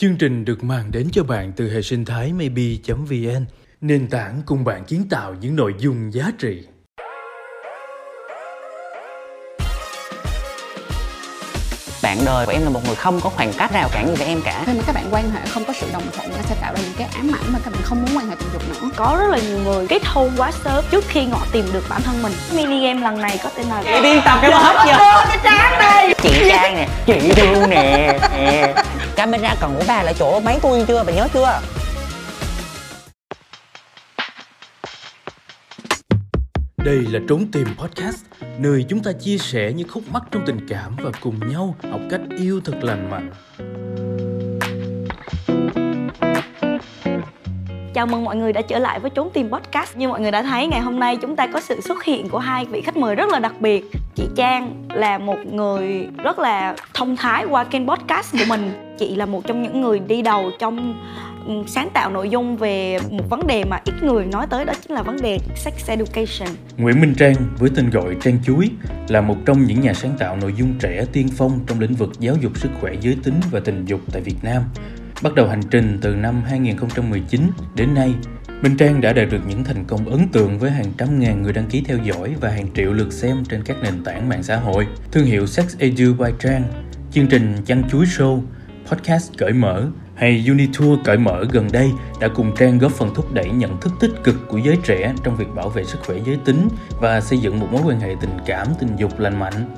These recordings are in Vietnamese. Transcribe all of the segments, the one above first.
Chương trình được mang đến cho bạn từ hệ sinh thái maybe.vn, nền tảng cùng bạn kiến tạo những nội dung giá trị. Bạn đời của em là một người không có khoảng cách rào cản gì với em cả. Khi mà các bạn quan hệ không có sự đồng thuận nó sẽ tạo ra những cái ám ảnh mà các bạn không muốn quan hệ tình dục nữa. Có rất là nhiều người kết hôn quá sớm trước khi họ tìm được bản thân mình. Mini game lần này có tên là chị biên tập cái hết giờ cái trán đây chị trang nè chị thương nè. Camera còn của bà là chỗ máy tôi chưa? Bà nhớ chưa Đây là Trốn Tìm Podcast, nơi chúng ta chia sẻ những khúc mắc trong tình cảm và cùng nhau học cách yêu thật lành mạnh. Chào mừng mọi người đã trở lại với Trốn Tìm Podcast. Như mọi người đã thấy ngày hôm nay chúng ta có sự xuất hiện của hai vị khách mời rất là đặc biệt. Chị Trang là một người rất là thông thái qua kênh podcast của mình. Chị là một trong những người đi đầu trong Ừ, sáng tạo nội dung về một vấn đề mà ít người nói tới đó chính là vấn đề sex education Nguyễn Minh Trang với tên gọi Trang Chuối là một trong những nhà sáng tạo nội dung trẻ tiên phong trong lĩnh vực giáo dục sức khỏe giới tính và tình dục tại Việt Nam Bắt đầu hành trình từ năm 2019 đến nay, Minh Trang đã đạt được những thành công ấn tượng với hàng trăm ngàn người đăng ký theo dõi và hàng triệu lượt xem trên các nền tảng mạng xã hội. Thương hiệu Sex Edu by Trang, chương trình Chăn Chuối Show, podcast cởi mở hay Unitour cởi mở gần đây đã cùng Trang góp phần thúc đẩy nhận thức tích cực của giới trẻ trong việc bảo vệ sức khỏe giới tính và xây dựng một mối quan hệ tình cảm, tình dục lành mạnh.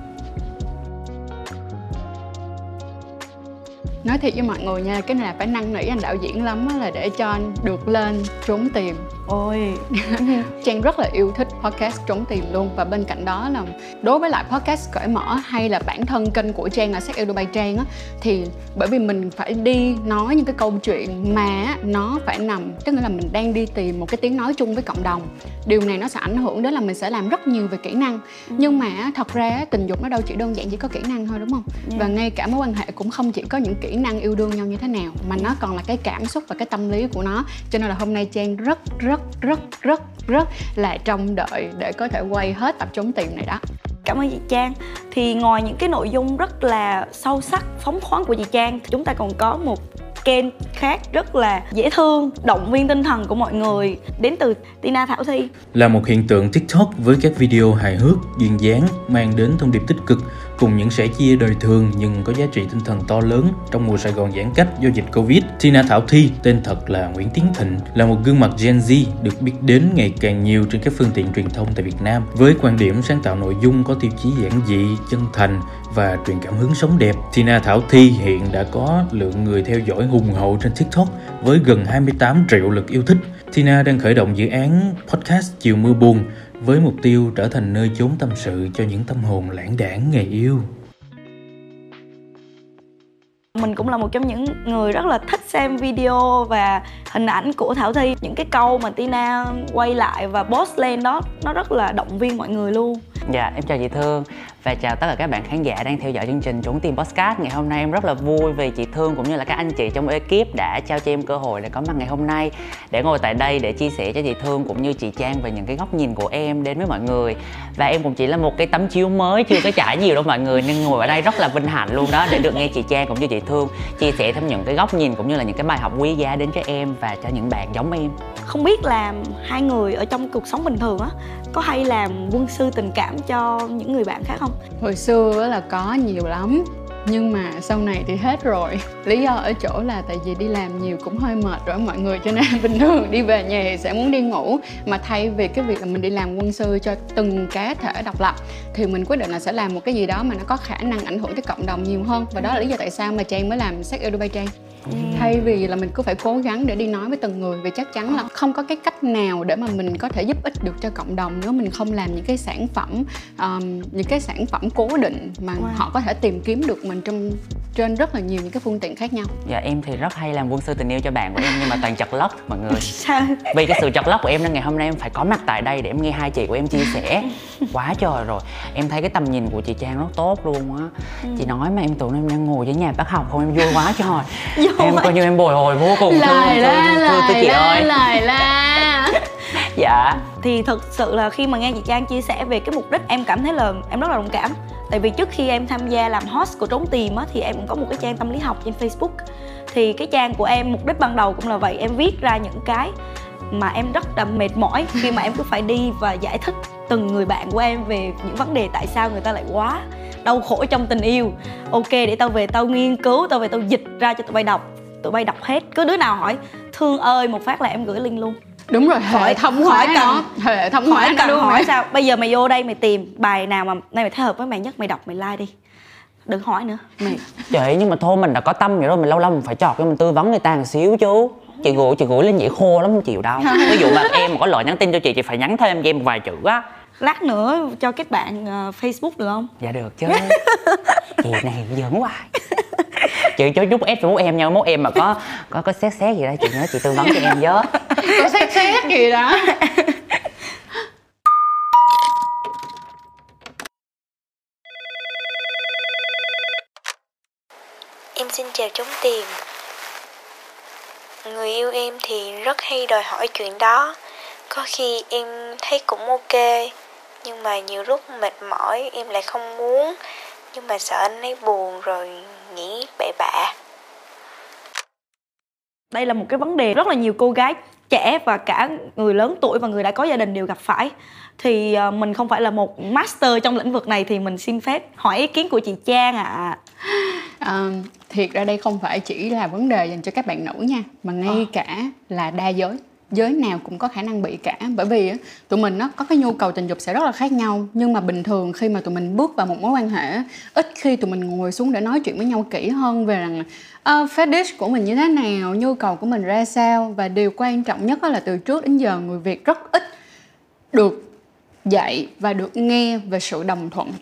nói thiệt với mọi người nha, cái này là phải năn nỉ anh đạo diễn lắm là để cho anh được lên trốn tìm ôi. Trang rất là yêu thích podcast trốn tìm luôn và bên cạnh đó là đối với lại podcast cởi mở hay là bản thân kênh của trang là sách yêu by trang á thì bởi vì mình phải đi nói những cái câu chuyện mà nó phải nằm tức là mình đang đi tìm một cái tiếng nói chung với cộng đồng. Điều này nó sẽ ảnh hưởng đến là mình sẽ làm rất nhiều về kỹ năng. Ừ. nhưng mà thật ra tình dục nó đâu chỉ đơn giản chỉ có kỹ năng thôi đúng không? Yeah. và ngay cả mối quan hệ cũng không chỉ có những kỹ năng yêu đương nhau như thế nào mà nó còn là cái cảm xúc và cái tâm lý của nó. Cho nên là hôm nay trang rất rất rất rất rất rất là trông đợi để có thể quay hết tập trốn tìm này đó. Cảm ơn chị Trang. Thì ngoài những cái nội dung rất là sâu sắc phóng khoáng của chị Trang thì chúng ta còn có một kênh khác rất là dễ thương động viên tinh thần của mọi người. Đến từ Tina Thảo Thi. Là một hiện tượng TikTok với các video hài hước duyên dáng mang đến thông điệp tích cực cùng những sẻ chia đời thường nhưng có giá trị tinh thần to lớn trong mùa Sài Gòn giãn cách do dịch Covid. Tina Thảo Thi, tên thật là Nguyễn Tiến Thịnh, là một gương mặt Gen Z được biết đến ngày càng nhiều trên các phương tiện truyền thông tại Việt Nam với quan điểm sáng tạo nội dung có tiêu chí giản dị, chân thành và truyền cảm hứng sống đẹp. Tina Thảo Thi hiện đã có lượng người theo dõi hùng hậu trên TikTok với gần 28 triệu lượt yêu thích. Tina đang khởi động dự án podcast Chiều mưa buồn với mục tiêu trở thành nơi chốn tâm sự cho những tâm hồn lãng đảng nghề yêu. Mình cũng là một trong những người rất là thích xem video và hình ảnh của Thảo Thi. Những cái câu mà Tina quay lại và post lên đó nó rất là động viên mọi người luôn. Dạ, em chào chị Thương và chào tất cả các bạn khán giả đang theo dõi chương trình Trốn Tìm Podcast. Ngày hôm nay em rất là vui vì chị Thương cũng như là các anh chị trong ekip đã trao cho em cơ hội để có mặt ngày hôm nay Để ngồi tại đây để chia sẻ cho chị Thương cũng như chị Trang về những cái góc nhìn của em đến với mọi người. Và em cũng chỉ là một cái tấm chiếu mới, chưa có trải nhiều đâu mọi người, Nên ngồi ở đây rất là vinh hạnh luôn đó để được nghe chị Trang cũng như chị Thương Chia sẻ thêm những cái góc nhìn cũng như là những cái bài học quý giá đến cho em và cho những bạn giống em. Không biết là hai người ở trong cuộc sống bình thường á có hay làm quân sư tình cảm cho những người bạn khác không? Hồi xưa là có nhiều lắm, nhưng mà sau này thì hết rồi. Lý do ở chỗ là tại vì đi làm nhiều cũng hơi mệt rồi mọi người, cho nên bình thường đi về nhà thì sẽ muốn đi ngủ. Mà thay vì cái việc là mình đi làm quân sư cho từng cá thể độc lập, thì mình quyết định là sẽ làm một cái gì đó mà nó có khả năng ảnh hưởng tới cộng đồng nhiều hơn. Và đó là lý do tại sao mà trang mới làm sách yêu trang. Ừ. thay vì là mình cứ phải cố gắng để đi nói với từng người vì chắc chắn là không có cái cách nào để mà mình có thể giúp ích được cho cộng đồng nếu mình không làm những cái sản phẩm um, những cái sản phẩm cố định mà wow. họ có thể tìm kiếm được mình trong trên rất là nhiều những cái phương tiện khác nhau. Dạ em thì rất hay làm quân sư tình yêu cho bạn của em nhưng mà toàn chật lất mọi người. Sao? Vì cái sự chật lất của em nên ngày hôm nay em phải có mặt tại đây để em nghe hai chị của em chia sẻ. Quá trời rồi. Em thấy cái tầm nhìn của chị trang rất tốt luôn á. Ừ. chị nói mà em tưởng em đang ngồi với nhà bác học không em vui quá trời em coi như em bồi hồi vô cùng lại la lại la lại la. Dạ. Thì thực sự là khi mà nghe chị Trang chia sẻ về cái mục đích em cảm thấy là em rất là đồng cảm. Tại vì trước khi em tham gia làm host của trốn tìm á thì em cũng có một cái trang tâm lý học trên Facebook. Thì cái trang của em mục đích ban đầu cũng là vậy em viết ra những cái mà em rất là mệt mỏi khi mà em cứ phải đi và giải thích từng người bạn của em về những vấn đề tại sao người ta lại quá đau khổ trong tình yêu. Ok để tao về tao nghiên cứu tao về tao dịch ra cho tụi bay đọc. Tụi bay đọc hết. Cứ đứa nào hỏi thương ơi một phát là em gửi link luôn. Đúng rồi hệ Hỏi- thống hỏi cần- nó hệ thống hỏi cần luôn hỏi hỏi sao. Bây giờ mày vô đây mày tìm bài nào mà này mày thấy hợp với mày nhất mày đọc mày like đi. Đừng hỏi nữa mày. Chị nhưng mà thôi mình đã có tâm vậy rồi mình lâu lâu mình phải chọt cho mình tư vấn người ta một xíu chú chị gửi chị gửi lên vậy khô lắm không chịu đâu. Ví dụ mà em mà có lời nhắn tin cho chị chị phải nhắn thêm cho em một vài chữ á lát nữa cho kết bạn ờ, Facebook được không? Dạ được chứ. Chị này giỡn hoài. Chị cho chút ép facebook em nha mốt em mà có có có xét xét gì đó chị nhớ chị tư vấn cho em với. Có xét xét gì đó. Em xin chào chống tìm Người yêu em thì rất hay đòi hỏi chuyện đó. Có khi em thấy cũng ok Nhưng mà nhiều lúc mệt mỏi em lại không muốn. Nhưng mà sợ anh ấy buồn rồi nghĩ bậy bạ. Đây là một cái vấn đề rất là nhiều cô gái trẻ và cả người lớn tuổi và người đã có gia đình đều gặp phải. Thì ờ, mình không phải là một master trong lĩnh vực này thì mình xin phép hỏi ý kiến của chị Trang ạ. Ờ, thiệt ra đây không phải chỉ là vấn đề dành cho các bạn nữ nha mà ngay cả là đa giới giới nào cũng có khả năng bị cả. Bởi vì á, tụi mình nó có cái nhu cầu tình dục sẽ rất là khác nhau. Nhưng mà bình thường khi mà tụi mình bước vào một mối quan hệ ít khi tụi mình ngồi xuống để nói chuyện với nhau kỹ hơn về rằng uh, fetish của mình như thế nào nhu cầu của mình ra sao? Và điều quan trọng nhất đó là từ trước đến giờ người việt rất ít được dạy và được nghe về sự đồng thuận.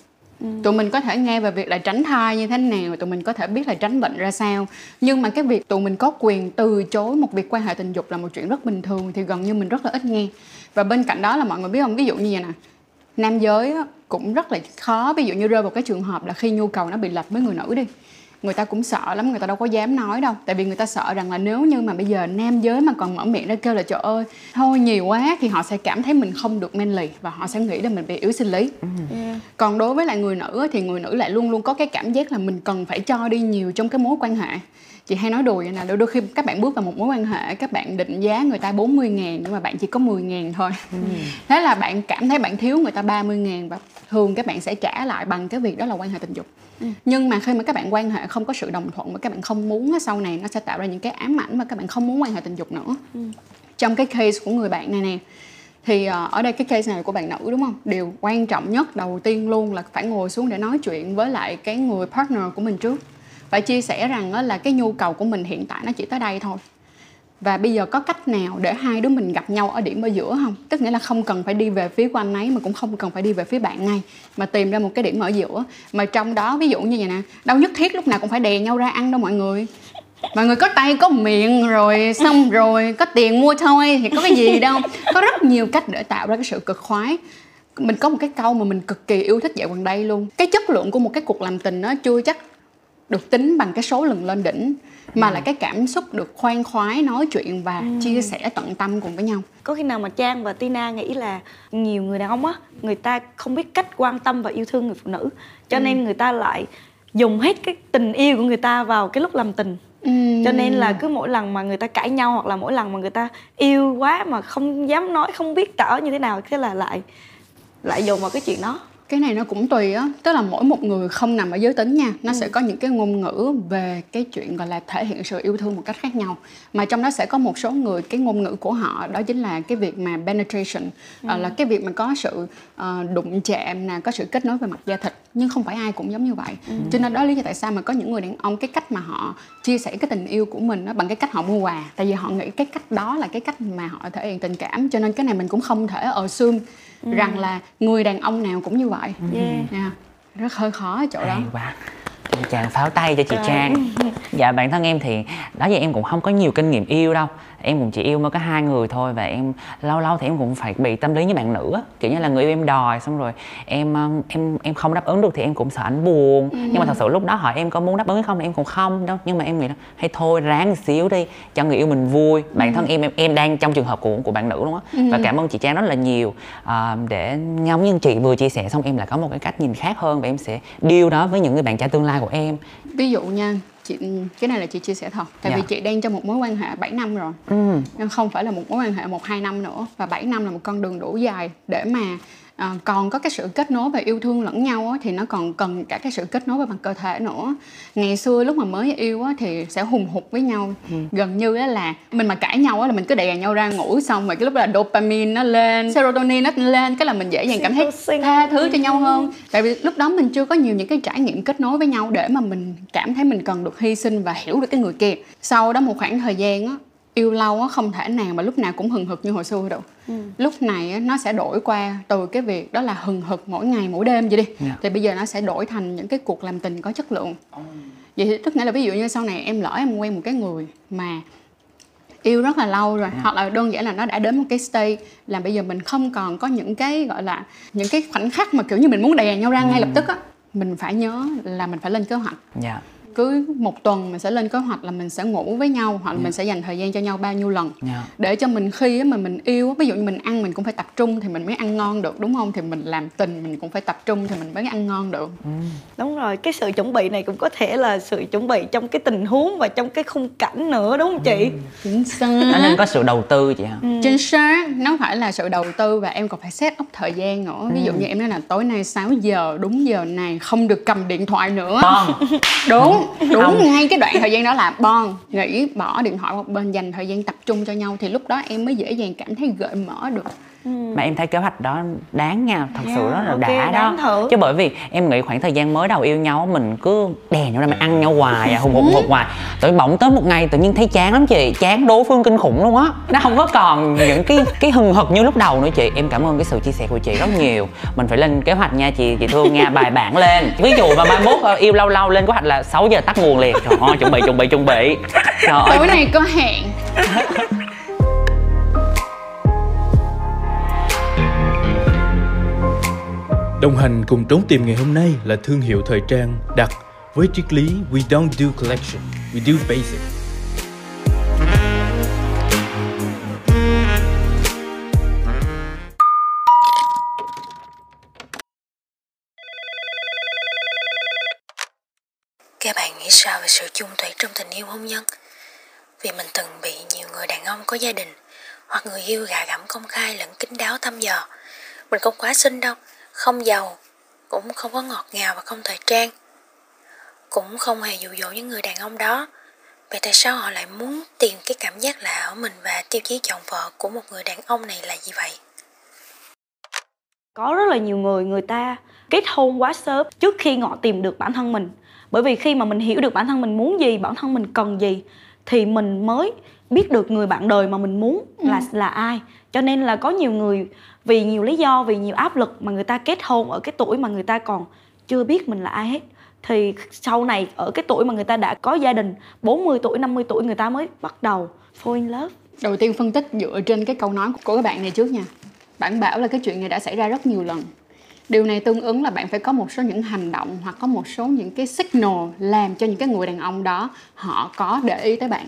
Ừ. tụi mình có thể nghe về việc là tránh thai như thế nào, tụi mình có thể biết là tránh bệnh ra sao. Nhưng mà cái việc tụi mình có quyền từ chối một việc quan hệ tình dục là một chuyện rất bình thường thì gần như mình rất là ít nghe. Và bên cạnh đó là mọi người biết không? Ví dụ như vậy nè, nam giới cũng rất là khó. Ví dụ như rơi vào cái trường hợp là khi nhu cầu nó bị lệch với người nữ đi người ta cũng sợ lắm người ta đâu có dám nói đâu. Tại vì người ta sợ rằng là nếu như mà bây giờ nam giới mà còn mở miệng ra kêu là trời ơi thôi nhiều quá thì họ sẽ cảm thấy mình không được manly và họ sẽ nghĩ là mình bị yếu sinh lý. Còn đối với lại người nữ á, thì người nữ lại luôn luôn có cái cảm giác là mình cần phải cho đi nhiều trong cái mối quan hệ chị hay nói đùa vậy nè đôi khi các bạn bước vào một mối quan hệ các bạn định giá người ta 40 ngàn nhưng mà bạn chỉ có 10 ngàn thôi. Thế là bạn cảm thấy bạn thiếu người ta 30 ngàn và thường các bạn sẽ trả lại bằng cái việc đó là quan hệ tình dục. Nhưng mà khi mà các bạn quan hệ không có sự đồng thuận và các bạn không muốn sau này nó sẽ tạo ra những cái ám ảnh và các bạn không muốn quan hệ tình dục nữa. Trong cái case của người bạn này nè thì ờ, ở đây cái case này của bạn nữ đúng không? Điều quan trọng nhất đầu tiên luôn là phải ngồi xuống để nói chuyện với lại cái người partner của mình trước phải chia sẻ rằng là cái nhu cầu của mình hiện tại nó chỉ tới đây thôi. Và bây giờ có cách nào để hai đứa mình gặp nhau ở điểm ở giữa không? Tức nghĩa là không cần phải đi về phía của anh ấy, mà cũng không cần phải đi về phía bạn ngay, mà tìm ra một cái điểm ở giữa. Mà trong đó, ví dụ như vậy nè đâu nhất thiết lúc nào cũng phải đè nhau ra ăn đâu mọi người. Mọi người có tay, có miệng rồi, xong rồi, có tiền mua thôi thì có cái gì đâu. Có rất nhiều cách để tạo ra cái sự cực khoái. Mình có một cái câu mà mình cực kỳ yêu thích dạo gần đây luôn. Cái chất lượng của một cái cuộc làm tình nó chưa chắc được tính bằng cái số lần lên đỉnh mà là cái cảm xúc được khoan khoái nói chuyện và chia sẻ tận tâm cùng với nhau. Có khi nào mà Trang và Tina nghĩ là nhiều người đàn ông á người ta không biết cách quan tâm và yêu thương người phụ nữ cho nên người ta lại dùng hết cái tình yêu của người ta vào cái lúc làm tình. Cho nên là cứ mỗi lần mà người ta cãi nhau hoặc là mỗi lần mà người ta yêu quá mà không dám nói không biết tỏ như thế nào thế là lại lại dùng vào cái chuyện đó cái này nó cũng tùy á tức là mỗi một người không nằm ở giới tính nha nó sẽ có những cái ngôn ngữ về cái chuyện gọi là thể hiện sự yêu thương một cách khác nhau. Mà trong đó sẽ có một số người cái ngôn ngữ của họ đó chính là cái việc mà penetration ờ, là cái việc mà có sự ờ, đụng chạm nè có sự kết nối về mặt da thịt nhưng không phải ai cũng giống như vậy. Cho nên đó lý do tại sao mà có những người đàn ông cái cách mà họ chia sẻ cái tình yêu của mình đó bằng cái cách họ mua quà. Tại vì họ nghĩ cái cách đó là cái cách mà họ thể hiện tình cảm cho nên cái này mình cũng không thể assume rằng là người đàn ông nào cũng như vậy Yeah. Nha. rất hơi khó ở chỗ đó hay quá chàng pháo tay cho chị Trang. Dạ bản thân em thì đó giờ em cũng không có nhiều kinh nghiệm yêu đâu. Em cũng chỉ yêu mới có hai người thôi Và em lâu lâu thì em cũng phải bị tâm lý như bạn nữ á. Kiểu như là người yêu em đòi xong rồi em em em không đáp ứng được thì em cũng sợ anh buồn. Nhưng mà thật sự lúc đó hỏi em có muốn đáp ứng hay không thì em cũng không đâu. Nhưng mà em nghĩ là hay thôi ráng một xíu đi cho người yêu mình vui. Bản thân em em, em đang trong trường hợp của của bạn nữ luôn á. Và cảm ơn chị Trang rất là nhiều. À, Để giống như chị vừa chia sẻ xong em lại có một cái cách nhìn khác hơn Và em sẽ deal đó với những người bạn trai tương lai của em ví dụ nha chị cái này là chị chia sẻ thật tại Dạ. vì chị đang trong một mối quan hệ 7 năm rồi ừ. nhưng không phải là một mối quan hệ một hai năm nữa và 7 năm là một con đường đủ dài để mà à, còn có cái sự kết nối và yêu thương lẫn nhau á, thì nó còn cần cả cái sự kết nối về mặt cơ thể nữa. Ngày xưa lúc mà mới yêu á, thì sẽ hùng hục với nhau. Gần như á là mình mà cãi nhau á, là mình cứ đè nhau ra ngủ xong rồi cái lúc đó là dopamine nó lên serotonin nó lên cái là mình dễ dàng cảm thấy tha thứ cho nhau hơn. Tại vì lúc đó mình chưa có nhiều những cái trải nghiệm kết nối với nhau để mà mình cảm thấy mình cần được hy sinh và hiểu được cái người kia. Sau đó một khoảng thời gian á yêu lâu á không thể nào mà lúc nào cũng hừng hực như hồi xưa được lúc này á, nó sẽ đổi qua từ cái việc đó là hừng hực mỗi ngày mỗi đêm vậy đi. Dạ. thì bây giờ nó sẽ đổi thành những cái cuộc làm tình có chất lượng. Vậy thì tức nghĩa là ví dụ như sau này em lỡ em quen một cái người mà yêu rất là lâu rồi hoặc là đơn giản là nó đã đến một cái stage là bây giờ mình không còn có những cái gọi là những cái khoảnh khắc mà kiểu như mình muốn đè nhau ra ngay lập tức á mình phải nhớ là mình phải lên kế hoạch. Dạ cứ một tuần mình sẽ lên kế hoạch là mình sẽ ngủ với nhau hoặc là mình sẽ dành thời gian cho nhau bao nhiêu lần. Dạ. để cho mình khi mà mình yêu ví dụ như mình ăn mình cũng phải tập trung thì mình mới ăn ngon được đúng không? Thì mình làm tình mình cũng phải tập trung thì mình mới ăn ngon được. Đúng rồi cái sự chuẩn bị này cũng có thể là sự chuẩn bị trong cái tình huống và trong cái khung cảnh nữa đúng không chị? Chính xác. Nó nên có sự đầu tư chị hả chính xác nó phải là sự đầu tư và em còn phải set up thời gian nữa. Ví dụ như em nói là tối nay 6 giờ đúng giờ này không được cầm điện thoại nữa. Bon. đúng đúng. Không. ngay cái đoạn thời gian đó là bon. Nghĩ bỏ điện thoại một bên dành thời gian tập trung cho nhau thì lúc đó em mới dễ dàng cảm thấy gợi mở được mà em thấy kế hoạch đó đáng nha thật sự Yeah, rất là ok, đã đó. thử. chứ bởi vì em nghĩ khoảng thời gian mới đầu yêu nhau mình cứ đè nhau ra mình ăn nhau hoài à hùng hục hục hoài. Tới bỗng tới một ngày tự nhiên thấy chán lắm chị chán đối phương kinh khủng luôn á. Nó không có còn những cái cái hừng hực như lúc đầu nữa chị. Em cảm ơn cái sự chia sẻ của chị rất nhiều. Mình phải lên kế hoạch nha chị chị thương nha bài bản lên. Ví dụ mà mai mốt ờ, yêu lâu lâu lên kế hoạch là 6 giờ tắt nguồn liền. Trời ơi chuẩn bị chuẩn bị chuẩn bị. Trời ơi. tối này có hẹn Đồng hành cùng trốn tìm ngày hôm nay là thương hiệu thời trang đặc với triết lý We don't do collection, we do basic. Các bạn nghĩ sao về sự chung thủy trong tình yêu hôn nhân? Vì mình từng bị nhiều người đàn ông có gia đình hoặc người yêu gà gẫm công khai lẫn kín đáo thăm dò. Mình không quá xinh đâu, không giàu, cũng không có ngọt ngào và không thời trang. Cũng không hề dụ dỗ những người đàn ông đó. Vậy tại sao họ lại muốn tìm cái cảm giác lạ ở mình và tiêu chí chọn vợ của một người đàn ông này là gì vậy? có rất là nhiều người người ta kết hôn quá sớm trước khi họ tìm được bản thân mình bởi vì khi mà mình hiểu được bản thân mình muốn gì bản thân mình cần gì thì mình mới biết được người bạn đời mà mình muốn là là ai. Cho nên là có nhiều người vì nhiều lý do vì nhiều áp lực mà người ta kết hôn ở cái tuổi mà người ta còn chưa biết mình là ai hết. Thì sau này ở cái tuổi mà người ta đã có gia đình 40 tuổi 50 tuổi người ta mới bắt đầu fall in love. Đầu tiên phân tích dựa trên cái câu nói của các bạn này trước nha. Bạn bảo là cái chuyện này đã xảy ra rất nhiều lần. Điều này tương ứng là bạn phải có một số những hành động hoặc có một số những cái signal làm cho những cái người đàn ông đó họ có để ý tới bạn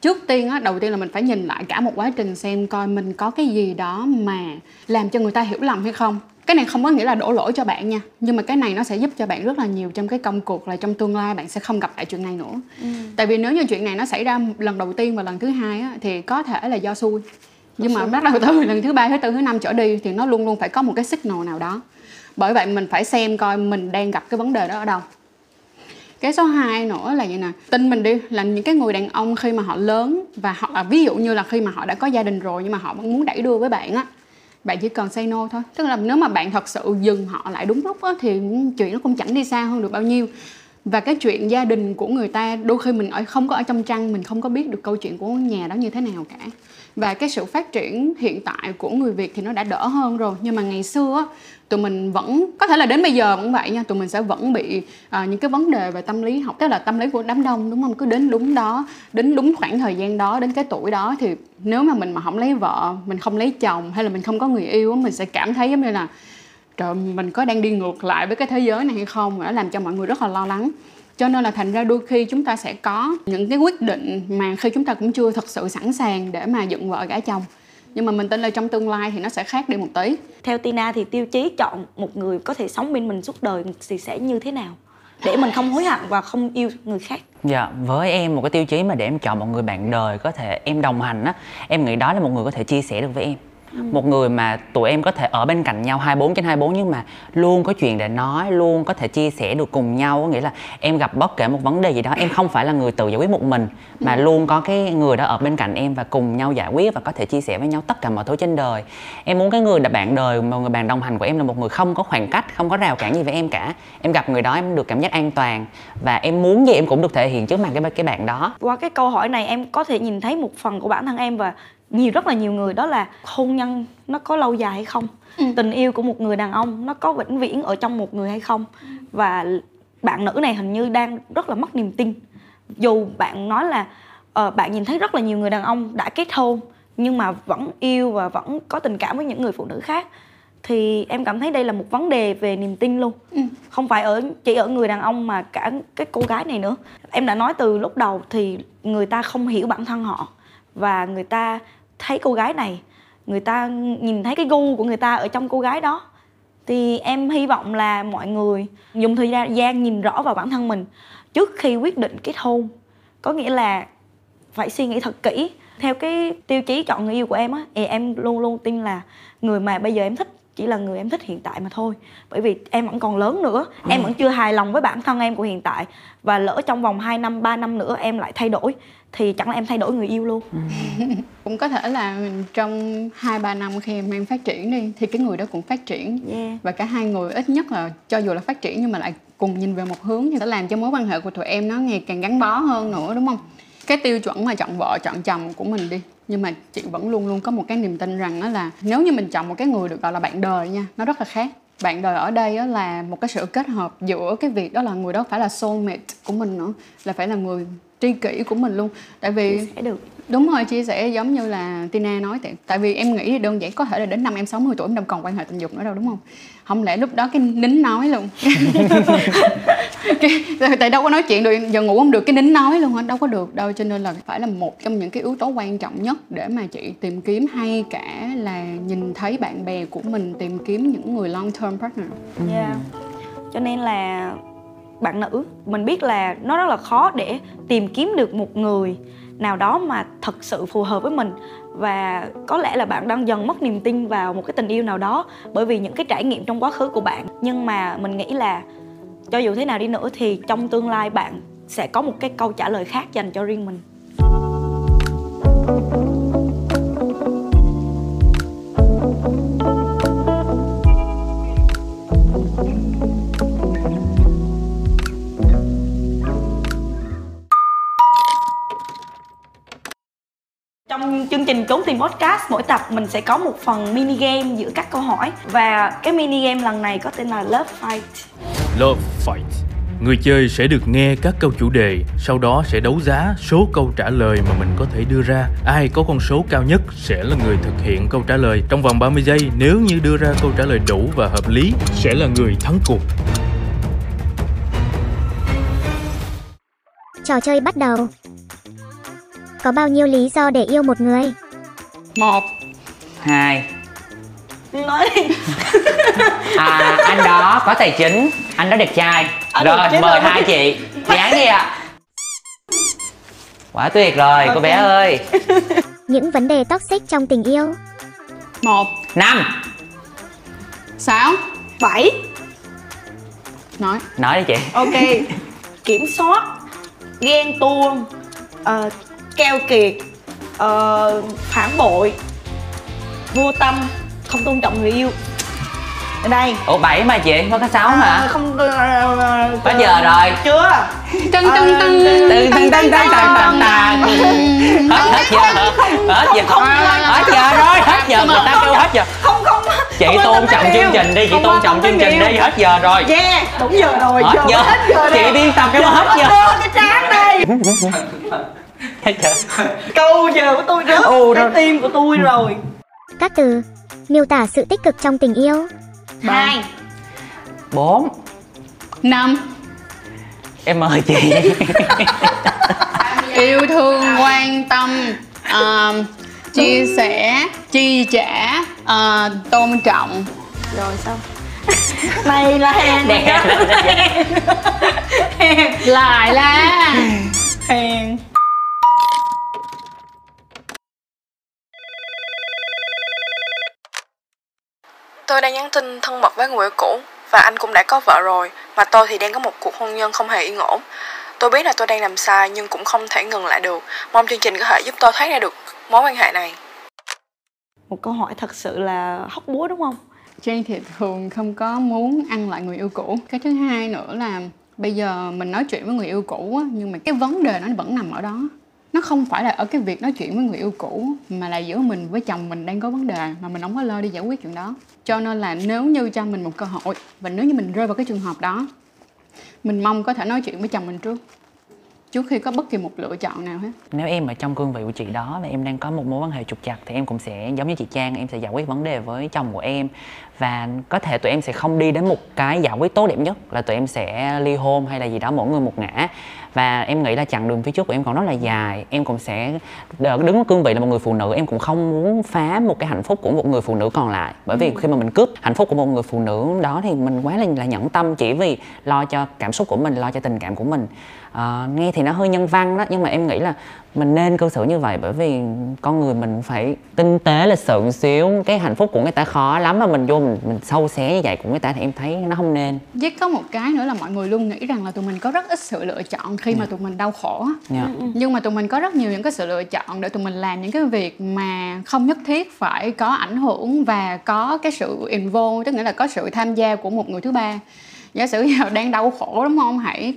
trước tiên á đầu tiên là mình phải nhìn lại cả một quá trình xem coi mình có cái gì đó mà làm cho người ta hiểu lầm hay không. Cái này không có nghĩa là đổ lỗi cho bạn nha nhưng mà cái này nó sẽ giúp cho bạn rất là nhiều trong cái công cuộc là trong tương lai bạn sẽ không gặp lại chuyện này nữa. Tại vì nếu như chuyện này nó xảy ra lần đầu tiên và lần thứ hai á, thì có thể là do xui. Nhưng mà bắt đầu từ lần thứ ba thứ tư thứ năm trở đi thì nó luôn luôn phải có một cái signal nào đó. Bởi vậy mình phải xem coi mình đang gặp cái vấn đề đó ở đâu cái số 2 nữa là vậy nè. Tin mình đi là những cái người đàn ông khi mà họ lớn và họ à, ví dụ như là khi mà họ đã có gia đình rồi nhưng mà họ vẫn muốn đẩy đưa với bạn á bạn chỉ cần say no thôi. Tức là nếu mà bạn thật sự dừng họ lại đúng lúc á thì chuyện nó cũng chẳng đi xa hơn được bao nhiêu. Và cái chuyện gia đình của người ta đôi khi mình ở không có ở trong trăng mình không có biết được câu chuyện của nhà đó như thế nào cả. Và cái sự phát triển hiện tại của người Việt thì nó đã đỡ hơn rồi. Nhưng mà ngày xưa tụi mình vẫn có thể là đến bây giờ cũng vậy nha tụi mình sẽ vẫn bị à, những cái vấn đề về tâm lý học tức là tâm lý của đám đông đúng không? Cứ đến đúng đó đến đúng khoảng thời gian đó đến cái tuổi đó thì nếu mà mình mà không lấy vợ mình không lấy chồng hay là mình không có người yêu mình sẽ cảm thấy giống như là trời mình có đang đi ngược lại với cái thế giới này hay không? Nó làm cho mọi người rất là lo lắng. Cho nên là thành ra đôi khi chúng ta sẽ có những cái quyết định mà khi chúng ta cũng chưa thật sự sẵn sàng để mà dựng vợ gả chồng nhưng mà mình tin là trong tương lai thì nó sẽ khác đi một tí. Theo Tina thì tiêu chí chọn một người có thể sống bên mình suốt đời thì sẽ như thế nào? Để mình không hối hận và không yêu người khác. Dạ, với em một cái tiêu chí mà để em chọn một người bạn đời có thể em đồng hành á, em nghĩ đó là một người có thể chia sẻ được với em. Ừ. một người mà tụi em có thể ở bên cạnh nhau 24 trên 24 nhưng mà luôn có chuyện để nói luôn có thể chia sẻ được cùng nhau có nghĩa là em gặp bất kể một vấn đề gì đó em không phải là người tự giải quyết một mình mà ừ. luôn có cái người đó ở bên cạnh em và cùng nhau giải quyết và có thể chia sẻ với nhau tất cả mọi thứ trên đời em muốn cái người là bạn đời một người bạn đồng hành của em là một người không có khoảng cách không có rào cản gì với em cả em gặp người đó em được cảm giác an toàn và em muốn gì em cũng được thể hiện trước mặt cái cái bạn đó qua cái câu hỏi này em có thể nhìn thấy một phần của bản thân em và nhiều rất là nhiều người đó là hôn nhân nó có lâu dài hay không? Ừ. tình yêu của một người đàn ông nó có vĩnh viễn ở trong một người hay không? Và bạn nữ này hình như đang rất là mất niềm tin. Dù bạn nói là uh, bạn nhìn thấy rất là nhiều người đàn ông đã kết hôn nhưng mà vẫn yêu và vẫn có tình cảm với những người phụ nữ khác thì em cảm thấy đây là một vấn đề về niềm tin luôn. Ừ. không phải ở chỉ ở người đàn ông mà cả cái cô gái này nữa. Em đã nói từ lúc đầu thì người ta không hiểu bản thân họ và người ta thấy cô gái này, người ta nhìn thấy cái gu của người ta ở trong cô gái đó, thì em hy vọng là mọi người dùng thời gian nhìn rõ vào bản thân mình trước khi quyết định kết hôn. Có nghĩa là phải suy nghĩ thật kỹ. Theo cái tiêu chí chọn người yêu của em á, thì em luôn luôn tin là người mà bây giờ em thích chỉ là người em thích hiện tại mà thôi bởi vì em vẫn còn lớn nữa ừ. em vẫn chưa hài lòng với bản thân em của hiện tại và lỡ trong vòng 2 năm 3 năm nữa em lại thay đổi thì chẳng là em thay đổi người yêu luôn ừ. cũng có thể là trong hai ba năm khi em em phát triển đi thì cái người đó cũng phát triển yeah. và cả hai người ít nhất là cho dù là phát triển nhưng mà lại cùng nhìn về một hướng thì sẽ làm cho mối quan hệ của tụi em nó ngày càng gắn bó hơn nữa đúng không cái tiêu chuẩn mà chọn vợ chọn chồng của mình đi. Nhưng mà chị vẫn luôn luôn có một cái niềm tin rằng đó là nếu như mình chọn một cái người được gọi là bạn đời nha nó rất là khác. Bạn đời ở đây là một cái sự kết hợp giữa cái việc đó là người đó phải là soulmate của mình nữa là phải là người tri kỷ của mình luôn. Tại vì sẽ được. Đúng rồi chia sẻ giống như là Tina nói tại, tại vì em nghĩ đơn giản có thể là đến năm em 60 tuổi em đâu còn quan hệ tình dục nữa đâu đúng không không lẽ lúc đó cái nín nói luôn. Cái, tại đâu có nói chuyện được giờ ngủ không được cái nín nói luôn đâu có được đâu cho nên là phải là một trong những cái yếu tố quan trọng nhất để mà chị tìm kiếm hay cả là nhìn thấy bạn bè của mình tìm kiếm những người long term partner. Yeah. cho nên là bạn nữ mình biết là nó rất là khó để tìm kiếm được một người nào đó mà thật sự phù hợp với mình. Và có lẽ là bạn đang dần mất niềm tin vào một cái tình yêu nào đó bởi vì những cái trải nghiệm trong quá khứ của bạn. Nhưng mà mình nghĩ là cho dù thế nào đi nữa thì trong tương lai bạn sẽ có một cái câu trả lời khác dành cho riêng mình. Trình trốn tìm podcast mỗi tập mình sẽ có một phần mini game giữa các câu hỏi và cái mini game lần này có tên là Love Fight. Love Fight. Người chơi sẽ được nghe các câu chủ đề, sau đó sẽ đấu giá số câu trả lời mà mình có thể đưa ra. Ai có con số cao nhất sẽ là người thực hiện câu trả lời trong vòng 30 giây. Nếu như đưa ra câu trả lời đủ và hợp lý, sẽ là người thắng cuộc. Trò chơi bắt đầu. Có bao nhiêu lý do để yêu một người? Một. Hai. Nói đi. À anh đó có tài chính. Anh đó đẹp trai. Anh Rồi mời rồi. hai chị. Dán đi ạ. À. Quá tuyệt rồi okay. cô bé ơi. Những vấn đề toxic trong tình yêu? Một. Năm. Sáu. Bảy. Nói. Nói đi chị. Ok. Kiểm soát. Ghen tuông. Uh, keo kiệt uh, phản bội vô tâm không tôn trọng người yêu. Đây. Ủa bảy mà chị? Có sáu à, mà không Hết giờ rồi. chưa? Tân Tưng tưng. tưng tưng tưng tưng tưng hết giờ hết giờ hết giờ rồi. Hết giờ người ta kêu hết giờ. Không không. Chị không tôn trọng chương trình đi chị Không tôn trọng chương trình đi hết giờ rồi. Yeah đúng giờ rồi hết giờ. hết giờ chị biên tập nó hết giờ. cái trán đây câu giờ của tôi rớt Ồ, cái rồi. tim của tôi rồi. Các từ miêu tả sự tích cực trong tình yêu. hai. Bốn. Năm. Em mời chị. Yêu thương quan tâm ờ, chia sẻ chi trả ờ, tôn trọng. Rồi xong này là hèn Đẹp. lại là hèn Tôi đang nhắn tin thân mật với người yêu cũ và anh cũng đã có vợ rồi mà tôi thì đang có một cuộc hôn nhân không hề yên ổn. Tôi biết là tôi đang làm sai nhưng cũng không thể ngừng lại được. Mong chương trình có thể giúp tôi thoát ra được mối quan hệ này. một câu hỏi thật sự là hóc búa đúng không Trang thì thường không có muốn ăn lại người yêu cũ Cái thứ hai nữa là bây giờ mình nói chuyện với người yêu cũ á, nhưng mà cái vấn đề nó vẫn nằm ở đó nó không phải là ở cái việc nói chuyện với người yêu cũ, mà là giữa mình với chồng mình đang có vấn đề, mà mình không có lo đi giải quyết chuyện đó. Cho nên là nếu như cho mình một cơ hội, và nếu như mình rơi vào cái trường hợp đó, mình mong có thể nói chuyện với chồng mình trước trước khi có bất kỳ một lựa chọn nào hết. Nếu em ở trong cương vị của chị đó và em đang có một mối quan hệ trục chặt thì em cũng sẽ, giống như chị Trang, em sẽ giải quyết vấn đề với chồng của em và có thể tụi em sẽ không đi đến một cái giải quyết tốt đẹp nhất là tụi em sẽ ly hôn hay là gì đó mỗi người một ngã. Và em nghĩ là chặng đường phía trước của em còn rất là dài. Em cũng sẽ đứng ở cương vị là một người phụ nữ em cũng không muốn phá một cái hạnh phúc của một người phụ nữ còn lại. Bởi vì khi mà mình cướp hạnh phúc của một người phụ nữ đó thì mình quá là, là nhẫn tâm chỉ vì lo cho cảm xúc của mình lo cho tình cảm của mình Ờ, nghe thì nó hơi nhân văn đó nhưng mà em nghĩ là mình nên cư xử như vậy bởi vì con người mình phải tinh tế lịch sự một xíu. Cái hạnh phúc của người ta khó lắm mà mình vô mình, mình sâu xé như vậy của người ta thì em thấy nó không nên. Với có một cái nữa là mọi người luôn nghĩ rằng là tụi mình có rất ít sự lựa chọn khi mà tụi mình đau khổ á. Dạ. nhưng mà tụi mình có rất nhiều những cái sự lựa chọn để tụi mình làm những cái việc mà không nhất thiết phải có ảnh hưởng và có cái sự involve tức nghĩa là có sự tham gia của một người thứ ba giả sử giờ đang đau khổ đúng không? Hãy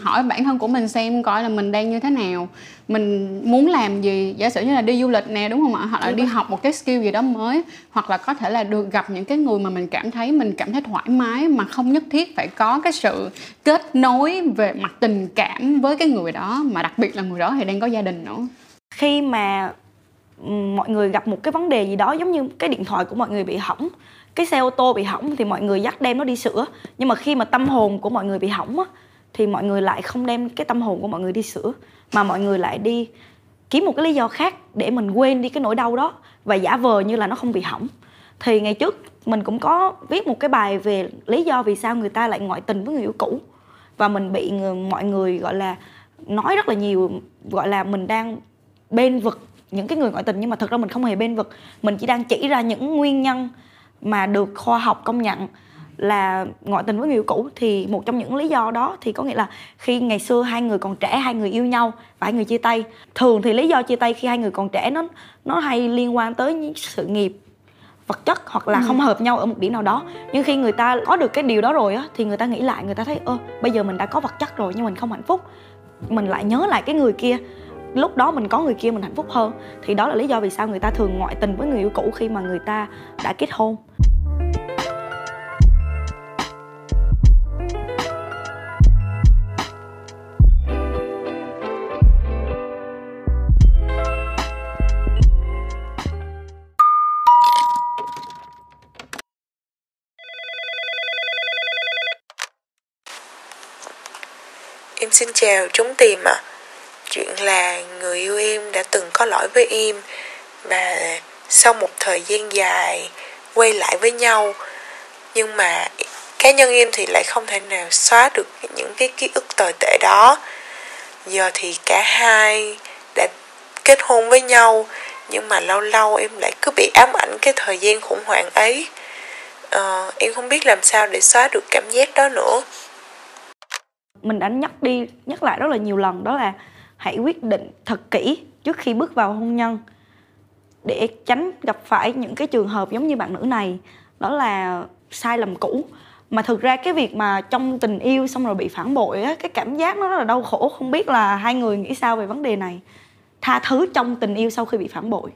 hỏi bản thân của mình xem coi là mình đang như thế nào. Mình muốn làm gì? Giả sử như là đi du lịch nè đúng không ạ? Hoặc là đi học một cái skill gì đó mới hoặc là có thể là được gặp những cái người mà mình cảm thấy mình cảm thấy thoải mái mà không nhất thiết phải có cái sự kết nối về mặt tình cảm với cái người đó mà đặc biệt là người đó thì đang có gia đình nữa. Khi mà mọi người gặp một cái vấn đề gì đó giống như cái điện thoại của mọi người bị hỏng cái xe ô tô bị hỏng thì mọi người dắt đem nó đi sửa. Nhưng mà khi mà tâm hồn của mọi người bị hỏng á thì mọi người lại không đem cái tâm hồn của mọi người đi sửa. Mà mọi người lại đi kiếm một cái lý do khác để mình quên đi cái nỗi đau đó. Và giả vờ như là nó không bị hỏng. Thì ngày trước mình cũng có viết một cái bài về lý do vì sao người ta lại ngoại tình với người yêu cũ. Và mình bị người, mọi người gọi là nói rất là nhiều gọi là mình đang bên vực những cái người ngoại tình. Nhưng mà thật ra mình không hề bên vực. Mình chỉ đang chỉ ra những nguyên nhân mà được khoa học công nhận là ngoại tình với người yêu cũ thì một trong những lý do đó thì có nghĩa là khi ngày xưa hai người còn trẻ hai người yêu nhau và hai người chia tay thường thì lý do chia tay khi hai người còn trẻ nó nó hay liên quan tới những sự nghiệp vật chất hoặc là không hợp nhau ở một điểm nào đó. Nhưng khi người ta có được cái điều đó rồi á thì người ta nghĩ lại người ta thấy ơ bây giờ mình đã có vật chất rồi nhưng mình không hạnh phúc. Mình lại nhớ lại cái người kia lúc đó mình có người kia mình hạnh phúc hơn thì đó là lý do vì sao người ta thường ngoại tình với người yêu cũ khi mà người ta đã kết hôn Em xin chào chúng tìm ạ. Chuyện là người yêu em đã từng có lỗi với em và sau một thời gian dài quay lại với nhau nhưng mà cá nhân em thì lại không thể nào xóa được những cái ký ức tồi tệ đó. Giờ thì cả hai đã kết hôn với nhau nhưng mà lâu lâu em lại cứ bị ám ảnh cái thời gian khủng hoảng ấy. Ờ, em không biết làm sao để xóa được cảm giác đó nữa. mình đã nhắc đi nhắc lại rất là nhiều lần đó là hãy quyết định thật kỹ trước khi bước vào hôn nhân để tránh gặp phải những cái trường hợp giống như bạn nữ này. Đó là sai lầm cũ. Mà thực ra cái việc mà trong tình yêu xong rồi bị phản bội á, cái cảm giác nó rất là đau khổ. Không biết là hai người nghĩ sao về vấn đề này. Tha thứ trong tình yêu sau khi bị phản bội.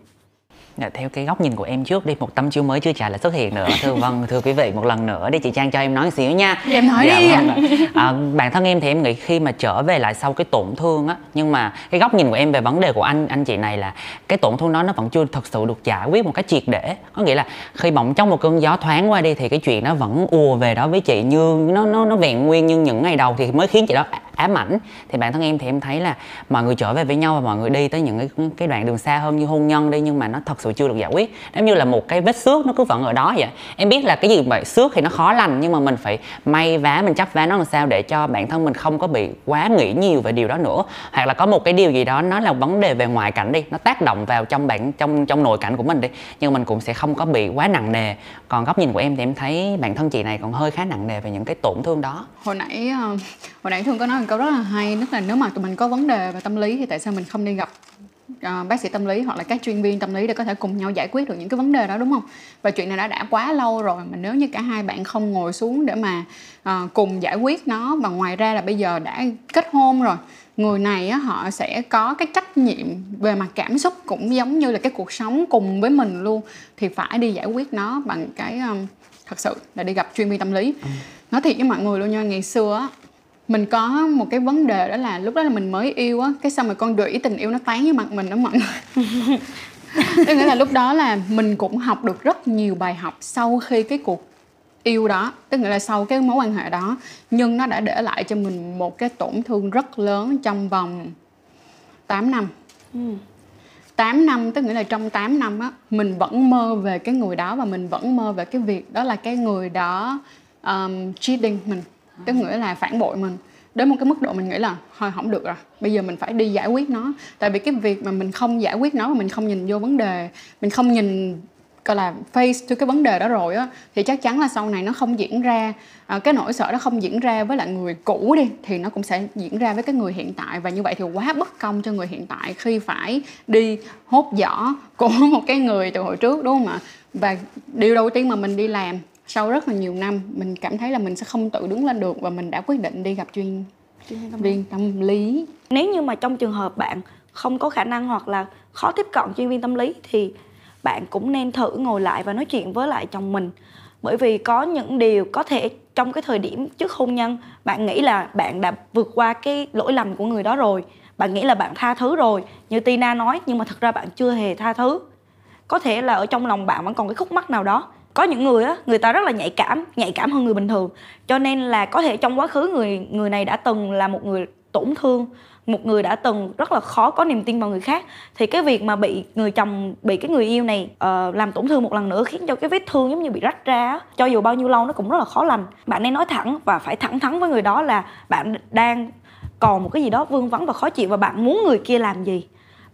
Dạ, theo cái góc nhìn của em trước đi một tâm chiếu mới chưa trả lại xuất hiện nữa. Thưa vâng thưa quý vị một lần nữa đi chị trang cho em nói một xíu nha. Em nói dạ, đi vâng à, bản thân em thì em nghĩ khi mà trở về lại sau cái tổn thương á nhưng mà cái góc nhìn của em về vấn đề của anh anh chị này là cái tổn thương đó nó vẫn chưa thật sự được giải quyết một cách triệt để. Có nghĩa là khi bỗng trong một cơn gió thoáng qua đi thì cái chuyện nó vẫn ùa về đó với chị như nó nó nó vẹn nguyên như những ngày đầu thì mới khiến chị đó ám ảnh, thì bản thân em thì em thấy là mọi người trở về với nhau và mọi người đi tới những cái cái đoạn đường xa hơn như hôn nhân đi, nhưng mà nó thật sự chưa được giải quyết. Giống như là một cái vết xước nó cứ vẫn ở đó vậy. Em biết là cái gì vậy, xước thì nó khó lành, nhưng mà mình phải may vá, mình chấp vá nó làm sao để cho bản thân mình không có bị quá nghĩ nhiều về điều đó nữa. Hoặc là có một cái điều gì đó nó là vấn đề về ngoại cảnh đi, nó tác động vào trong bản, trong trong nội cảnh của mình đi, nhưng mình cũng sẽ không có bị quá nặng nề. Còn góc nhìn của em thì em thấy bản thân chị này còn hơi khá nặng nề về những cái tổn thương đó. Hồi nãy ờ, hồi nãy thương có nói câu rất là hay tức là nếu mà tụi mình có vấn đề về tâm lý thì tại sao mình không đi gặp ờ, bác sĩ tâm lý hoặc là các chuyên viên tâm lý để có thể cùng nhau giải quyết được những cái vấn đề đó đúng không? Và chuyện này đã đã quá lâu rồi mà nếu như cả hai bạn không ngồi xuống để mà ờ, cùng giải quyết nó và ngoài ra là bây giờ đã kết hôn rồi người này á, họ sẽ có cái trách nhiệm về mặt cảm xúc cũng giống như là cái cuộc sống cùng với mình luôn thì phải đi giải quyết nó bằng cái um, thật sự là đi gặp chuyên viên tâm lý. Nói thiệt với mọi người luôn nha ngày xưa á mình có một cái vấn đề đó là lúc đó là mình mới yêu á cái xong rồi con đuổi tình yêu nó tán với mặt mình đó mọi người. Tức nghĩa là lúc đó là mình cũng học được rất nhiều bài học sau khi cái cuộc yêu đó tức nghĩa là sau cái mối quan hệ đó. Nhưng nó đã để lại cho mình một cái tổn thương rất lớn trong vòng 8 năm. 8 năm tức nghĩa là trong 8 năm á mình vẫn mơ về cái người đó và mình vẫn mơ về cái việc đó là cái người đó um, cheating mình tức nghĩa là phản bội mình. Đến một cái mức độ mình nghĩ là thôi không được rồi. Bây giờ mình phải đi giải quyết nó. Tại vì cái việc mà mình không giải quyết nó và mình không nhìn vô vấn đề mình không nhìn gọi là face to cái vấn đề đó rồi á thì chắc chắn là sau này nó không diễn ra à, cái nỗi sợ đó không diễn ra với lại người cũ đi thì nó cũng sẽ diễn ra với cái người hiện tại. Và như vậy thì quá bất công cho người hiện tại khi phải đi hốt giỏ của một cái người từ hồi trước đúng không ạ? Và điều đầu tiên mà mình đi làm sau rất là nhiều năm mình cảm thấy là mình sẽ không tự đứng lên được và mình đã quyết định đi gặp chuyên viên tâm lý. Nếu như mà trong trường hợp bạn không có khả năng hoặc là khó tiếp cận chuyên viên tâm lý thì bạn cũng nên thử ngồi lại và nói chuyện với lại chồng mình. Bởi vì có những điều có thể trong cái thời điểm trước hôn nhân bạn nghĩ là bạn đã vượt qua cái lỗi lầm của người đó rồi. Bạn nghĩ là bạn tha thứ rồi như tina nói nhưng mà thực ra bạn chưa hề tha thứ. Có thể là ở trong lòng bạn vẫn còn cái khúc mắc nào đó có những người á người ta rất là nhạy cảm nhạy cảm hơn người bình thường. Cho nên là có thể trong quá khứ người người này đã từng là một người tổn thương một người đã từng rất là khó có niềm tin vào người khác. Thì cái việc mà bị người chồng bị cái người yêu này uh, làm tổn thương một lần nữa khiến cho cái vết thương giống như bị rách ra cho dù bao nhiêu lâu nó cũng rất là khó lành. Bạn nên nói thẳng và phải thẳng thắn với người đó là bạn đang còn một cái gì đó vương vấn và khó chịu và bạn muốn người kia làm gì?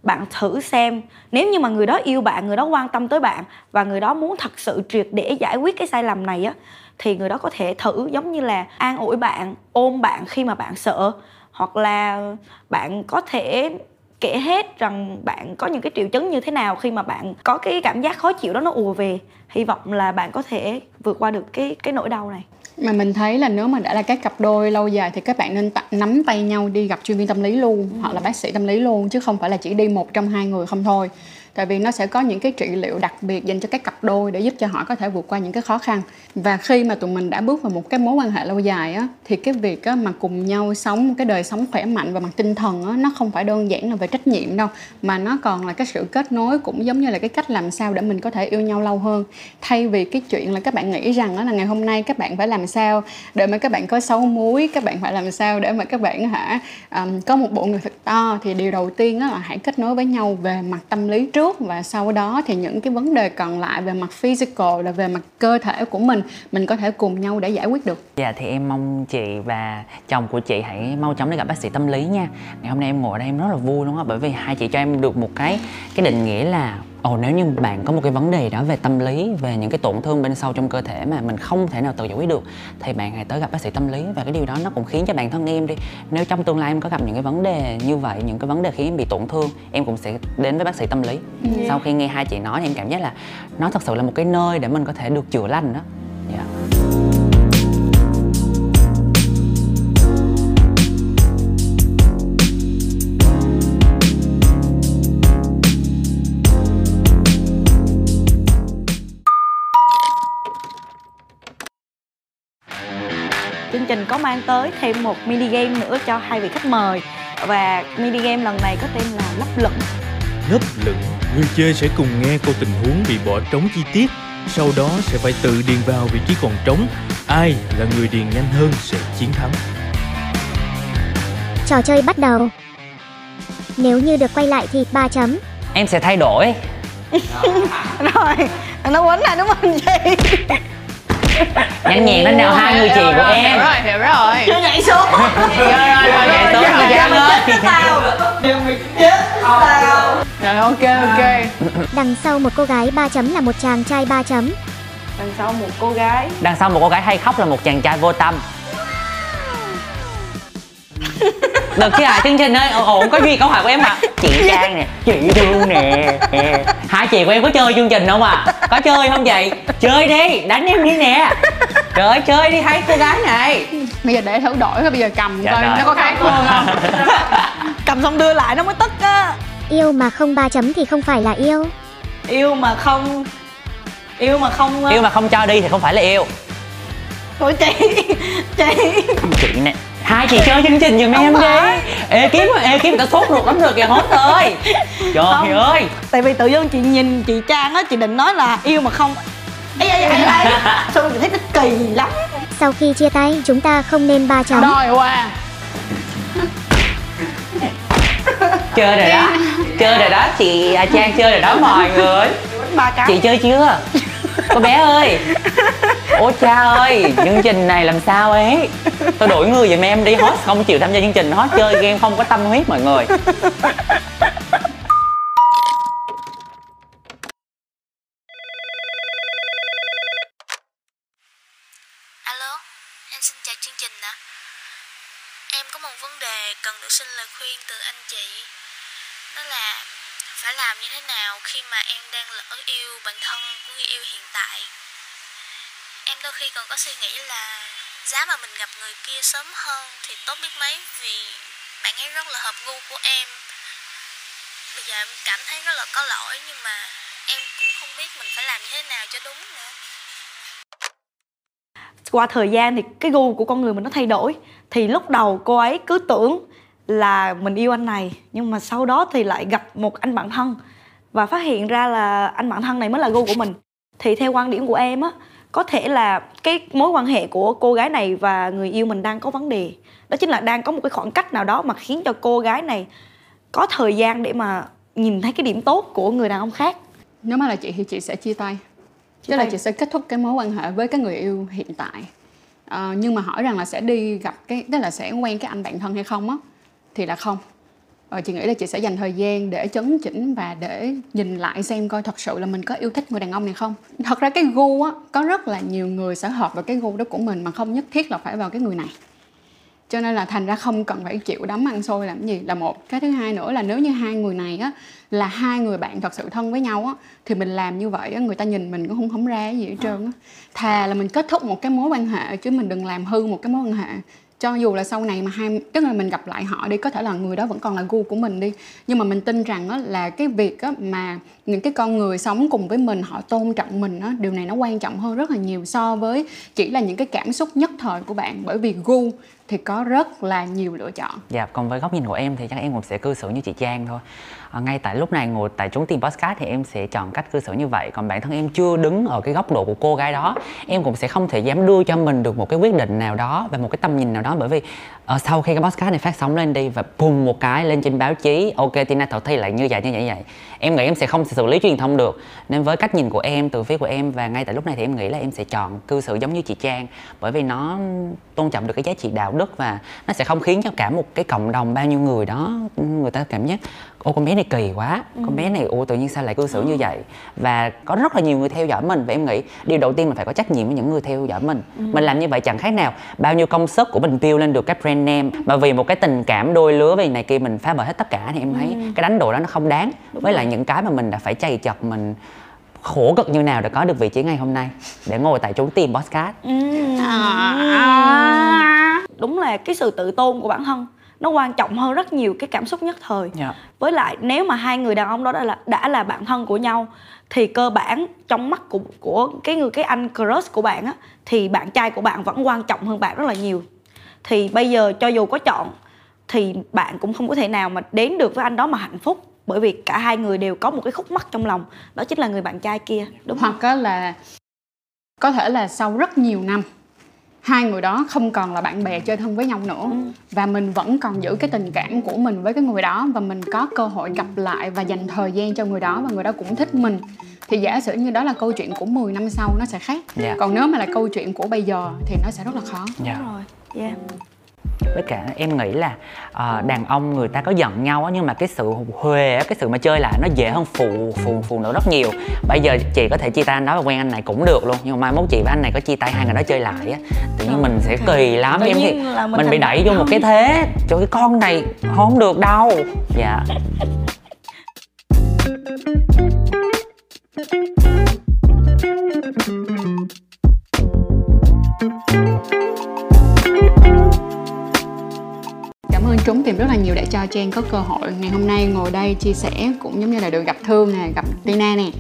Bạn thử xem. Nếu như mà người đó yêu bạn, người đó quan tâm tới bạn và người đó muốn thật sự triệt để giải quyết cái sai lầm này á, thì người đó có thể thử giống như là an ủi bạn, ôm bạn khi mà bạn sợ. Hoặc là bạn có thể kể hết rằng bạn có những cái triệu chứng như thế nào khi mà bạn có cái cảm giác khó chịu đó nó ùa về. Hy vọng là bạn có thể vượt qua được cái cái nỗi đau này mà mình thấy là nếu mà đã là các cặp đôi lâu dài thì các bạn nên t- nắm tay nhau đi gặp chuyên viên tâm lý luôn, hoặc là bác sĩ tâm lý luôn, chứ không phải là chỉ đi một trong hai người không thôi tại vì nó sẽ có những cái trị liệu đặc biệt dành cho các cặp đôi để giúp cho họ có thể vượt qua những cái khó khăn. Và khi mà tụi mình đã bước vào một cái mối quan hệ lâu dài á thì cái việc á, mà cùng nhau sống một cái đời sống khỏe mạnh và mặt tinh thần á, nó không phải đơn giản là về trách nhiệm đâu mà nó còn là cái sự kết nối cũng giống như là cái cách làm sao để mình có thể yêu nhau lâu hơn. Thay vì cái chuyện là các bạn nghĩ rằng á, là ngày hôm nay các bạn phải làm sao để mà các bạn có xấu muối các bạn phải làm sao để mà các bạn hả um, có một bộ người thật to thì điều đầu tiên á, là hãy kết nối với nhau về mặt tâm lý trước trước và sau đó thì những cái vấn đề còn lại về mặt physical là về mặt cơ thể của mình mình có thể cùng nhau để giải quyết được Dạ thì em mong chị và chồng của chị hãy mau chóng đi gặp bác sĩ tâm lý nha Ngày hôm nay em ngồi ở đây em rất là vui đúng không? Bởi vì hai chị cho em được một cái cái định nghĩa là ồ nếu như bạn có một cái vấn đề đó về tâm lý về những cái tổn thương bên sâu trong cơ thể mà mình không thể nào tự giải quyết được thì bạn hãy tới gặp bác sĩ tâm lý và cái điều đó nó cũng khiến cho bản thân em đi nếu trong tương lai em có gặp những cái vấn đề như vậy những cái vấn đề khiến em bị tổn thương em cũng sẽ đến với bác sĩ tâm lý Yeah. sau khi nghe hai chị nói thì em cảm giác là nó thật sự là một cái nơi để mình có thể được chữa lành đó Dạ. Trình có mang tới thêm một mini game nữa cho hai vị khách mời và mini game lần này có tên là lấp lửng Lấp lửng, người chơi sẽ cùng nghe câu tình huống bị bỏ trống chi tiết, sau đó sẽ phải tự điền vào vị trí còn trống. Ai là người điền nhanh hơn sẽ chiến thắng. Trò chơi bắt đầu. Nếu như được quay lại thì 3 chấm. em sẽ thay đổi rồi nó quấn lại đúng không chị nhanh nhẹn lên nào hai người chị của em. Hiểu rồi hiểu rồi Chưa nhảy xuống. Rồi rồi rồi nhảy xuống rồi Giang ơi tao điều mình chết tao rồi ok ok. Đằng sau một cô gái 3 chấm là một chàng trai 3 chấm. đằng sau một cô gái. Đằng sau một cô gái hay khóc là một chàng trai vô tâm được chứ à chương trình ơi ổn ổn có duy câu hỏi của em mà. Chị trang nè chị thương nè. Hai chị của em có chơi chương trình không à? Có chơi không vậy? Chơi đi đánh em đi nè. Trời ơi chơi đi hai cô gái này. Bây giờ để thử đổi coi bây giờ cầm Dạ coi rồi. nó có khác hơn không. Cầm xong đưa lại nó mới tức á. Yêu mà không 3 chấm thì không phải là yêu. yêu mà không yêu mà không yêu mà không cho đi thì không phải là yêu. Của chị chị. Chị nè hai chị chơi chương trình giùm em đi. ê kiếm mà ê kiếm người ta sốt ruột lắm rồi kìa hốt ơi trời Không. ơi tại vì tự dưng chị nhìn chị trang á chị định nói là yêu mà không. Ấy ấy ấy ấy xong rồi chị thấy nó kỳ lắm? Sau khi chia tay, chúng ta không nên 3 chấm. rồi qua chơi rồi đó. Chơi rồi đó chị à, trang chơi rồi đó mọi người. Ba cái. Chị chơi chưa cô bé ơi ôi cha ơi chương trình này làm sao ấy tôi đổi người giùm em đi host không chịu tham gia chương trình host chơi game không có tâm huyết mọi người Alo, em xin chào chương trình ạ. Em có một vấn đề cần được xin lời khuyên từ anh chị. Đó là phải làm như thế nào khi mà em đang lỡ yêu bạn thân người yêu hiện tại. Em đôi khi còn có suy nghĩ là giá mà mình gặp người kia sớm hơn thì tốt biết mấy vì bạn ấy rất là hợp gu của em. Bây giờ em cảm thấy rất là có lỗi nhưng mà em cũng không biết mình phải làm như thế nào cho đúng nữa. qua thời gian thì cái gu của con người mình nó thay đổi thì lúc đầu cô ấy cứ tưởng là mình yêu anh này, nhưng mà sau đó thì lại gặp một anh bạn thân và phát hiện ra là anh bạn thân này mới là gu của mình thì theo quan điểm của em á có thể là cái mối quan hệ của cô gái này và người yêu mình đang có vấn đề. Đó chính là đang có một cái khoảng cách nào đó mà khiến cho cô gái này có thời gian để mà nhìn thấy cái điểm tốt của người đàn ông khác. Nếu mà là chị thì chị sẽ chia tay. Chia tức là chị sẽ kết thúc cái mối quan hệ với cái người yêu hiện tại. Ờ, nhưng mà hỏi rằng là sẽ đi gặp cái tức là sẽ quen cái anh bạn thân hay không á thì là không Ờ, chị nghĩ là chị sẽ dành thời gian để chấn chỉnh và để nhìn lại xem coi thật sự là mình có yêu thích người đàn ông này không. Thật ra cái gu á, có rất là nhiều người sẽ hợp vào cái gu đó của mình mà không nhất thiết là phải vào cái người này. Cho nên là thành ra không cần phải chịu đấm ăn xôi làm gì. Là một. Cái thứ hai nữa là nếu như hai người này á, là hai người bạn thật sự thân với nhau á, thì mình làm như vậy á, người ta nhìn mình cũng không không ra gì hết trơn á. Thà là mình kết thúc một cái mối quan hệ chứ mình đừng làm hư một cái mối quan hệ cho dù là sau này mà hai tức là mình gặp lại họ đi có thể là người đó vẫn còn là gu của mình đi. Nhưng mà mình tin rằng á, là cái việc á, mà những cái con người sống cùng với mình họ tôn trọng mình á, điều này nó quan trọng hơn rất là nhiều so với chỉ là những cái cảm xúc nhất thời của bạn. Bởi vì gu thì có rất là nhiều lựa chọn. Dạ, còn với góc nhìn của em thì chắc em cũng sẽ cư xử như chị Trang thôi. À, Ngay tại lúc này ngồi tại trúng tìm podcast thì em sẽ chọn cách cư xử như vậy. Còn bản thân em chưa đứng ở cái góc độ của cô gái đó Em cũng sẽ không thể dám đưa cho mình được một cái quyết định nào đó Và một cái tầm nhìn nào đó. Bởi vì uh, sau khi cái podcast này phát sóng lên đi Và bùng một cái lên trên báo chí Ok Tina Thảo Thi lại như vậy như vậy như vậy. Em nghĩ em sẽ không xử lý truyền thông được. Nên với cách nhìn của em, từ phía của em Và ngay tại lúc này thì em nghĩ là em sẽ chọn cư xử giống như chị Trang. Bởi vì nó tôn trọng được cái giá trị đạo đức và nó sẽ không khiến cho cả một cái cộng đồng bao nhiêu người đó người ta cảm giác ô con bé này kỳ quá ừ. con bé này ô tự nhiên sao lại cư xử như vậy và có rất là nhiều người theo dõi mình và em nghĩ điều đầu tiên là phải có trách nhiệm với những người theo dõi mình ừ. mình làm như vậy chẳng khác nào bao nhiêu công sức của mình build lên được cái brand name mà vì một cái tình cảm đôi lứa về này kia mình phá vỡ hết tất cả thì em thấy ừ. cái đánh đổi đó nó không đáng Đúng với lại những cái mà mình đã phải chày chật mình khổ cực như nào để có được vị trí ngày hôm nay để ngồi tại trốn tìm podcast ừ. à. Đúng là cái sự tự tôn của bản thân nó quan trọng hơn rất nhiều cái cảm xúc nhất thời yeah. Dạ. với lại nếu mà hai người đàn ông đó đã là đã là bạn thân của nhau thì cơ bản trong mắt của của cái người cái anh crush của bạn á thì bạn trai của bạn vẫn quan trọng hơn bạn rất là nhiều thì bây giờ cho dù có chọn thì bạn cũng không có thể nào mà đến được với anh đó mà hạnh phúc bởi vì cả hai người đều có một cái khúc mắc trong lòng đó chính là người bạn trai kia đúng hoặc không? là có thể là sau rất nhiều năm hai người đó không còn là bạn bè chơi thân với nhau nữa ừ. và mình vẫn còn giữ cái tình cảm của mình với cái người đó và mình có cơ hội gặp lại và dành thời gian cho người đó và người đó cũng thích mình thì giả sử như đó là câu chuyện của 10 năm sau nó sẽ khác yeah. Dạ. còn nếu mà là câu chuyện của bây giờ thì nó sẽ rất là khó yeah. Dạ. đúng rồi yeah với cả em nghĩ là uh, đàn ông người ta có giận nhau á nhưng mà cái sự huề cái sự mà chơi lại nó dễ hơn phụ phụ phụ nữ rất nhiều. Bây giờ chị có thể chia tay anh đó và quen anh này cũng được luôn nhưng mà mai mốt chị và anh này có chia tay hai người đó chơi lại á tự nhiên mình sẽ kỳ lắm. em thì mình, mình bị đẩy vô một cái thế cho cái con này không được đâu. Dạ trốn tìm rất là nhiều để cho Trang có cơ hội. Ngày hôm nay ngồi đây chia sẻ cũng giống như là được gặp Thương nè, gặp Tina nè.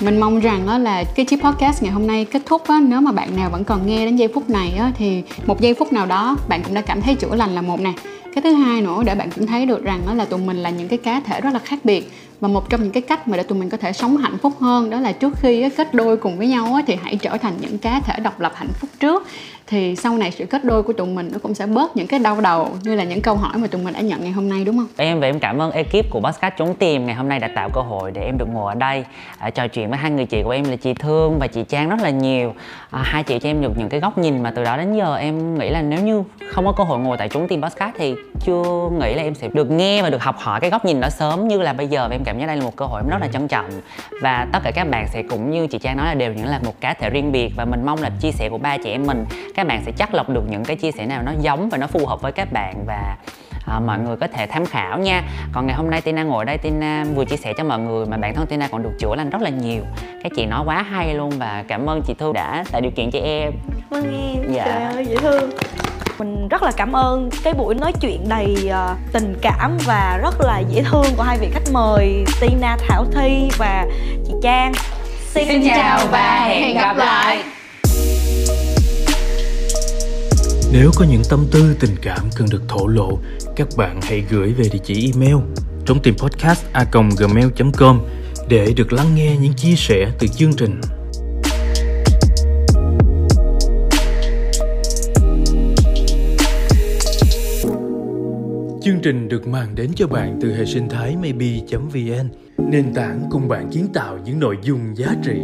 Mình mong rằng đó là cái chiếc podcast ngày hôm nay kết thúc đó, nếu mà bạn nào vẫn còn nghe đến giây phút này đó, thì một giây phút nào đó bạn cũng đã cảm thấy chữa lành là một nè. Cái thứ hai nữa để bạn cũng thấy được rằng đó là tụi mình là những cái cá thể rất là khác biệt. Và một trong những cái cách mà để tụi mình có thể sống hạnh phúc hơn đó là trước khi kết đôi cùng với nhau thì hãy trở thành những cá thể độc lập hạnh phúc trước thì sau này sự kết đôi của tụi mình nó cũng sẽ bớt những cái đau đầu như là những câu hỏi mà tụi mình đã nhận ngày hôm nay đúng không? Em và em cảm ơn ekip của Podcast Trốn Tìm ngày hôm nay đã tạo cơ hội để em được ngồi ở đây à, trò chuyện với hai người chị của em là chị Thương và chị Trang rất là nhiều. À, hai chị cho em được những cái góc nhìn mà từ đó đến giờ em nghĩ là nếu như không có cơ hội ngồi tại Trốn Tìm Podcast thì chưa nghĩ là em sẽ được nghe và được học hỏi cái góc nhìn đó sớm như là bây giờ và em cảm giác đây là một cơ hội em rất là trân trọng và tất cả các bạn sẽ cũng như chị Trang nói là đều những là một cá thể riêng biệt và mình mong là chia sẻ của ba chị em mình các bạn sẽ chắc lọc được những cái chia sẻ nào nó giống và nó phù hợp với các bạn và à, mọi người có thể tham khảo nha. Còn ngày hôm nay Tina ngồi đây Tina vừa chia sẻ cho mọi người mà bản thân Tina còn được chữa lành rất là nhiều. Cái chị nói quá hay luôn và cảm ơn chị Thư đã tạo điều kiện cho em. Vâng em. Dạ. trời ơi dễ thương. Mình rất là cảm ơn cái buổi nói chuyện đầy uh, tình cảm và rất là dễ thương của hai vị khách mời Tina Thảo Thi và chị Trang. Xin, xin chào và hẹn gặp lại nếu có những tâm tư tình cảm cần được thổ lộ, các bạn hãy gửi về địa chỉ email trong tìm podcast a gmail.com để được lắng nghe những chia sẻ từ chương trình. Chương trình được mang đến cho bạn từ hệ sinh thái maybe.vn, nền tảng cùng bạn kiến tạo những nội dung giá trị